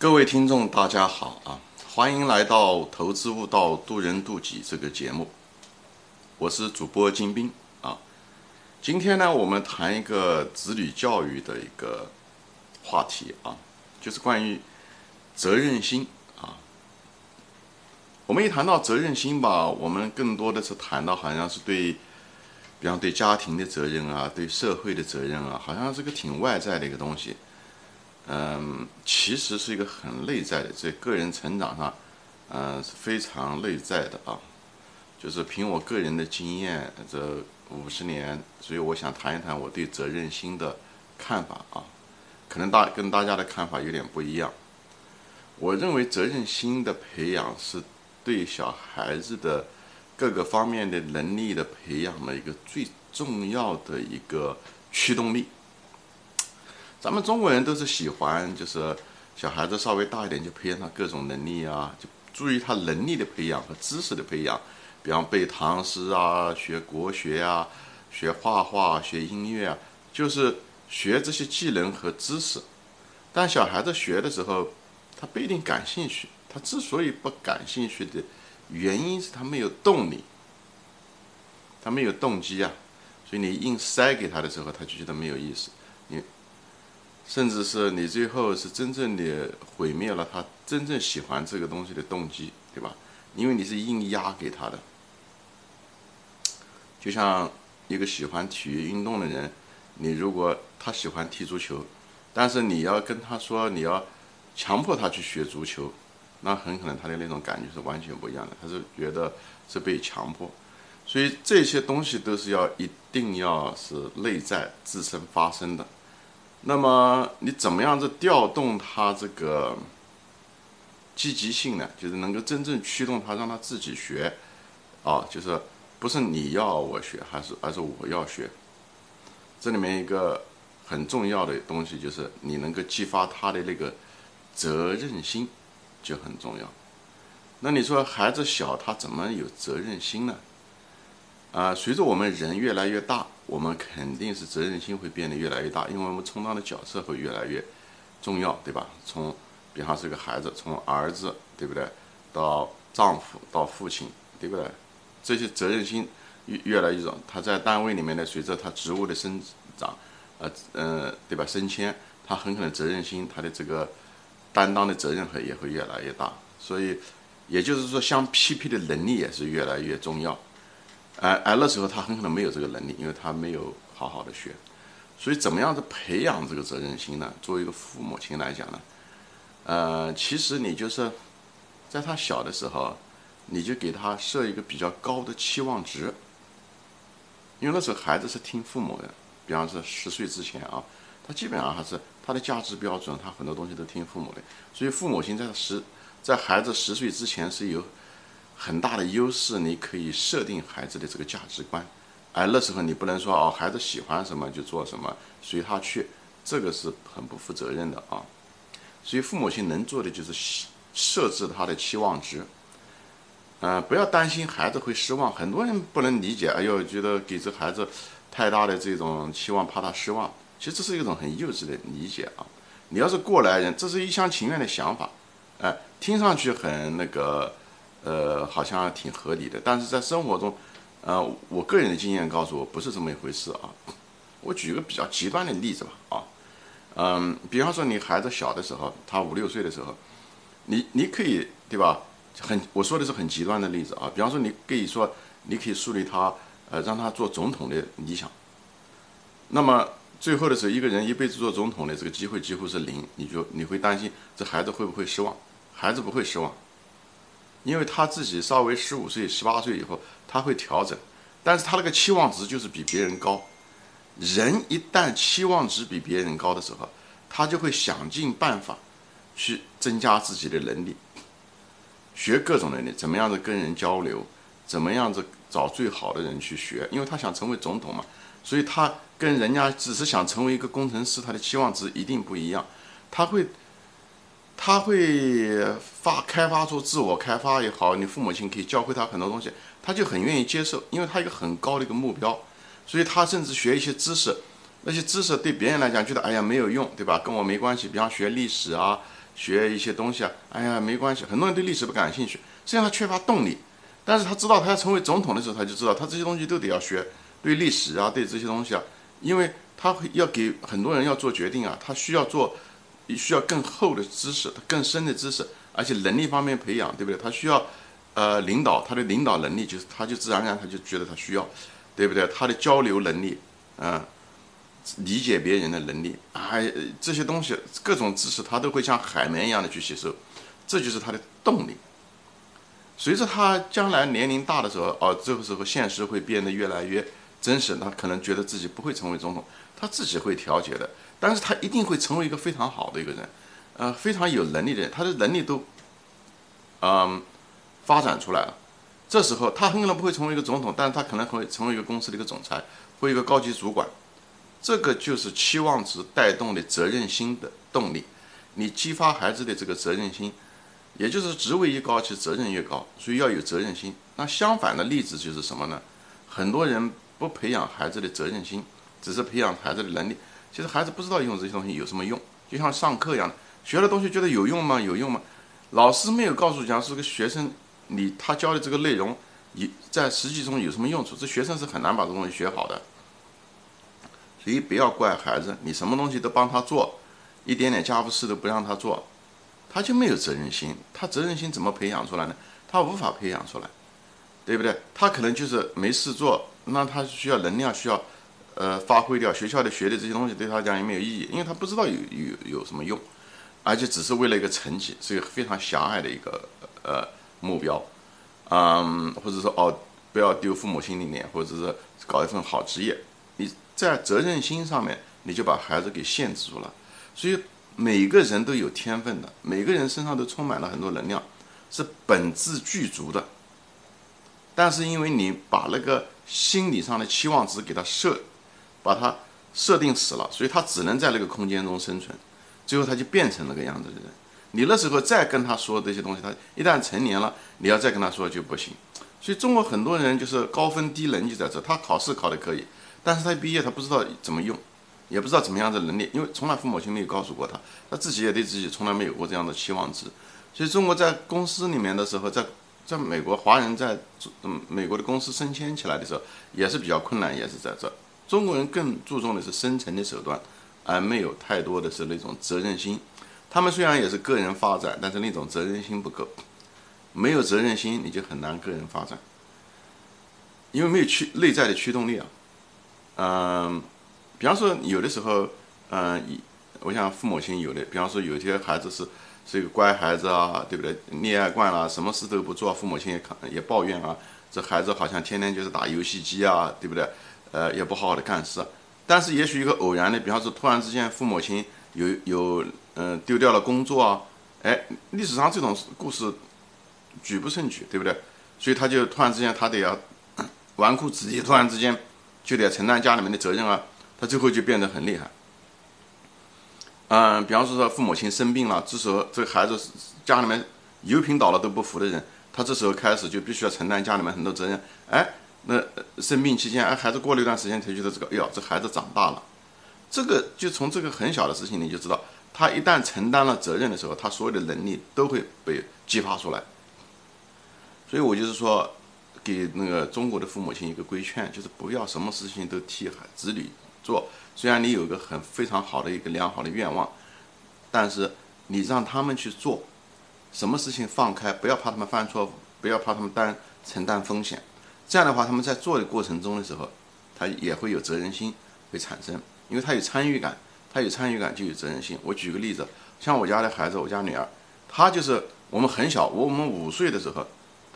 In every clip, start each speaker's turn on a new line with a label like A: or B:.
A: 各位听众，大家好啊！欢迎来到《投资悟道，渡人渡己》这个节目，我是主播金兵啊。今天呢，我们谈一个子女教育的一个话题啊，就是关于责任心啊。我们一谈到责任心吧，我们更多的是谈到好像是对，比方对家庭的责任啊，对社会的责任啊，好像是个挺外在的一个东西。嗯，其实是一个很内在的，在个人成长上，嗯，是非常内在的啊。就是凭我个人的经验，这五十年，所以我想谈一谈我对责任心的看法啊。可能大跟大家的看法有点不一样。我认为责任心的培养是对小孩子的各个方面的能力的培养的一个最重要的一个驱动力。咱们中国人都是喜欢，就是小孩子稍微大一点就培养他各种能力啊，就注意他能力的培养和知识的培养，比方背唐诗啊，学国学啊，学画画、学音乐啊，就是学这些技能和知识。但小孩子学的时候，他不一定感兴趣。他之所以不感兴趣的原因是他没有动力，他没有动机啊。所以你硬塞给他的时候，他就觉得没有意思。甚至是你最后是真正的毁灭了他真正喜欢这个东西的动机，对吧？因为你是硬压给他的。就像一个喜欢体育运动的人，你如果他喜欢踢足球，但是你要跟他说你要强迫他去学足球，那很可能他的那种感觉是完全不一样的。他是觉得是被强迫，所以这些东西都是要一定要是内在自身发生的。那么你怎么样子调动他这个积极性呢？就是能够真正驱动他，让他自己学，啊，就是不是你要我学，还是而是我要学。这里面一个很重要的东西就是你能够激发他的那个责任心，就很重要。那你说孩子小，他怎么有责任心呢？啊，随着我们人越来越大。我们肯定是责任心会变得越来越大，因为我们充当的角色会越来越重要，对吧？从比方是个孩子，从儿子，对不对？到丈夫，到父亲，对不对？这些责任心越越来越重。他在单位里面呢，随着他职务的生长，呃呃，对吧？升迁，他很可能责任心，他的这个担当的责任会也会越来越大。所以，也就是说，相匹配的能力也是越来越重要。哎哎，那时候他很可能没有这个能力，因为他没有好好的学，所以怎么样子培养这个责任心呢？作为一个父母亲来讲呢，呃，其实你就是在他小的时候，你就给他设一个比较高的期望值，因为那时候孩子是听父母的，比方说十岁之前啊，他基本上还是他的价值标准，他很多东西都听父母的，所以父母亲在十在孩子十岁之前是有。很大的优势，你可以设定孩子的这个价值观，而那时候你不能说哦，孩子喜欢什么就做什么，随他去，这个是很不负责任的啊。所以父母亲能做的就是设置他的期望值，嗯，不要担心孩子会失望。很多人不能理解，哎呦，觉得给这孩子太大的这种期望，怕他失望。其实这是一种很幼稚的理解啊。你要是过来人，这是一厢情愿的想法，哎，听上去很那个。呃，好像挺合理的，但是在生活中，呃，我个人的经验告诉我，不是这么一回事啊。我举一个比较极端的例子吧，啊，嗯，比方说你孩子小的时候，他五六岁的时候，你你可以对吧？很，我说的是很极端的例子啊。比方说你可以说，你可以树立他，呃，让他做总统的理想。那么最后的时候，一个人一辈子做总统的这个机会几乎是零，你就你会担心这孩子会不会失望？孩子不会失望。因为他自己稍微十五岁、十八岁以后，他会调整，但是他那个期望值就是比别人高。人一旦期望值比别人高的时候，他就会想尽办法去增加自己的能力，学各种能力，怎么样子跟人交流，怎么样子找最好的人去学，因为他想成为总统嘛，所以他跟人家只是想成为一个工程师，他的期望值一定不一样，他会。他会发开发出自我开发也好，你父母亲可以教会他很多东西，他就很愿意接受，因为他一个很高的一个目标，所以他甚至学一些知识，那些知识对别人来讲觉得哎呀没有用，对吧？跟我没关系。比方学历史啊，学一些东西啊，哎呀，没关系。很多人对历史不感兴趣，实际上他缺乏动力。但是他知道他要成为总统的时候，他就知道他这些东西都得要学，对历史啊，对这些东西啊，因为他会要给很多人要做决定啊，他需要做，需要更厚的知识，更深的知识，而且能力方面培养，对不对？他需要，呃，领导，他的领导能力就是，他就自然而然他就觉得他需要，对不对？他的交流能力，嗯。理解别人的能力，哎，这些东西各种知识，他都会像海绵一样的去吸收，这就是他的动力。随着他将来年龄大的时候，哦，这个时候现实会变得越来越真实，他可能觉得自己不会成为总统，他自己会调节的，但是他一定会成为一个非常好的一个人，呃，非常有能力的人，他的能力都，嗯，发展出来了。这时候他很可能不会成为一个总统，但是他可能会成为一个公司的一个总裁或一个高级主管。这个就是期望值带动的责任心的动力，你激发孩子的这个责任心，也就是职位越高，其实责任越高，所以要有责任心。那相反的例子就是什么呢？很多人不培养孩子的责任心，只是培养孩子的能力。其实孩子不知道用这些东西有什么用，就像上课一样的，学的东西觉得有用吗？有用吗？老师没有告诉讲，是个学生，你他教的这个内容，你在实际中有什么用处？这学生是很难把这东西学好的。所以不要怪孩子，你什么东西都帮他做，一点点家务事都不让他做，他就没有责任心。他责任心怎么培养出来呢？他无法培养出来，对不对？他可能就是没事做，那他需要能量需要，呃，发挥掉学校的学的这些东西对他讲也没有意义，因为他不知道有有有什么用，而且只是为了一个成绩，是一个非常狭隘的一个呃目标，嗯，或者说哦，不要丢父母心里面，或者是搞一份好职业。你在责任心上面，你就把孩子给限制住了。所以每个人都有天分的，每个人身上都充满了很多能量，是本质具足的。但是因为你把那个心理上的期望值给他设，把他设定死了，所以他只能在那个空间中生存，最后他就变成那个样子的人。你那时候再跟他说这些东西，他一旦成年了，你要再跟他说就不行。所以中国很多人就是高分低能就在这，他考试考的可以。但是他毕业，他不知道怎么用，也不知道怎么样的能力，因为从来父母亲没有告诉过他，他自己也对自己从来没有过这样的期望值。所以中国在公司里面的时候，在在美国华人在嗯美国的公司升迁起来的时候，也是比较困难，也是在这。中国人更注重的是生存的手段，而没有太多的是那种责任心。他们虽然也是个人发展，但是那种责任心不够。没有责任心，你就很难个人发展，因为没有驱内在的驱动力啊。嗯，比方说有的时候，嗯，我想父母亲有的，比方说有些孩子是是一个乖孩子啊，对不对？溺爱惯了，什么事都不做，父母亲也也抱怨啊，这孩子好像天天就是打游戏机啊，对不对？呃，也不好好的干事。但是也许一个偶然的，比方说突然之间父母亲有有嗯丢掉了工作啊，哎，历史上这种故事举不胜举，对不对？所以他就突然之间他得要纨绔子弟，突然之间。就得承担家里面的责任啊，他最后就变得很厉害。嗯，比方说说父母亲生病了，这时候这个孩子家里面油瓶倒了都不扶的人，他这时候开始就必须要承担家里面很多责任。哎，那生病期间，哎，孩子过了一段时间才觉得这个，哎呦，这孩子长大了。这个就从这个很小的事情你就知道，他一旦承担了责任的时候，他所有的能力都会被激发出来。所以我就是说。给那个中国的父母亲一个规劝，就是不要什么事情都替孩子女做。虽然你有个很非常好的一个良好的愿望，但是你让他们去做，什么事情放开，不要怕他们犯错，不要怕他们担承担风险。这样的话，他们在做的过程中的时候，他也会有责任心会产生，因为他有参与感，他有参与感就有责任心。我举个例子，像我家的孩子，我家女儿，她就是我们很小，我们五岁的时候。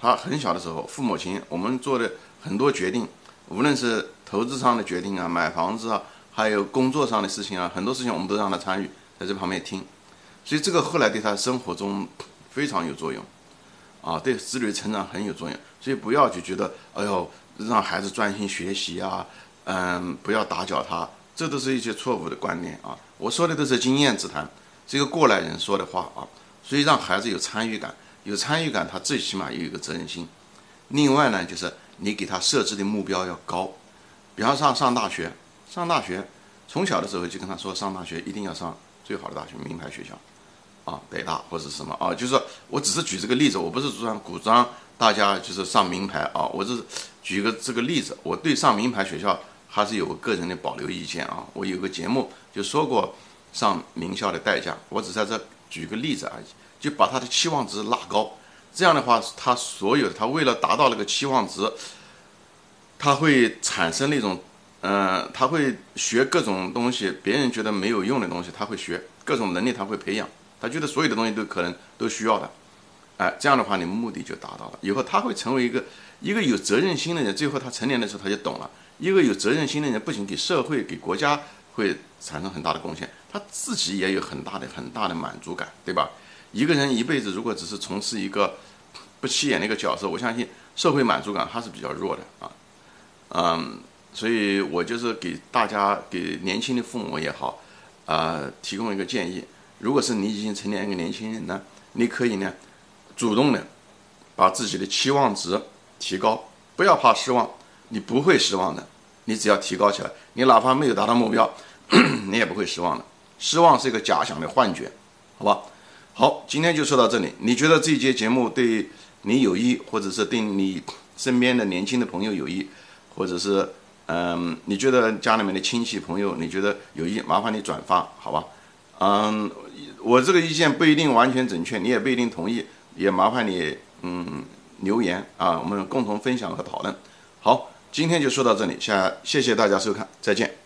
A: 她很小的时候，父母亲我们做的很多决定，无论是投资上的决定啊，买房子啊，还有工作上的事情啊，很多事情我们都让她参与，在这旁边听，所以这个后来对她生活中非常有作用，啊，对子女成长很有作用。所以不要就觉得，哎呦，让孩子专心学习啊，嗯，不要打搅他，这都是一些错误的观念啊。我说的都是经验之谈，这个过来人说的话啊。所以让孩子有参与感。有参与感，他最起码有一个责任心。另外呢，就是你给他设置的目标要高，比方上上大学，上大学，从小的时候就跟他说，上大学一定要上最好的大学，名牌学校，啊，北大或者什么啊，就是说我只是举这个例子，我不是主张鼓张大家就是上名牌啊，我是举个这个例子，我对上名牌学校还是有个个人的保留意见啊。我有个节目就说过上名校的代价，我只在这举个例子而已，就把他的期望值拉高，这样的话，他所有他为了达到那个期望值，他会产生那种。嗯，他会学各种东西，别人觉得没有用的东西，他会学各种能力，他会培养。他觉得所有的东西都可能都需要的，哎，这样的话，你目的就达到了。以后他会成为一个一个有责任心的人。最后他成年的时候他就懂了，一个有责任心的人不仅给社会、给国家会产生很大的贡献，他自己也有很大的很大的满足感，对吧？一个人一辈子如果只是从事一个不起眼的一个角色，我相信社会满足感还是比较弱的啊，嗯。所以我就是给大家，给年轻的父母也好，啊，提供一个建议：如果是你已经成年一个年轻人呢，你可以呢，主动的把自己的期望值提高，不要怕失望，你不会失望的。你只要提高起来，你哪怕没有达到目标，你也不会失望的。失望是一个假想的幻觉，好吧？好，今天就说到这里。你觉得这一节节目对你有益，或者是对你身边的年轻的朋友有益，或者是？嗯，你觉得家里面的亲戚朋友，你觉得有益，麻烦你转发，好吧？嗯，我这个意见不一定完全准确，你也不一定同意，也麻烦你嗯留言啊，我们共同分享和讨论。好，今天就说到这里，下谢谢大家收看，再见。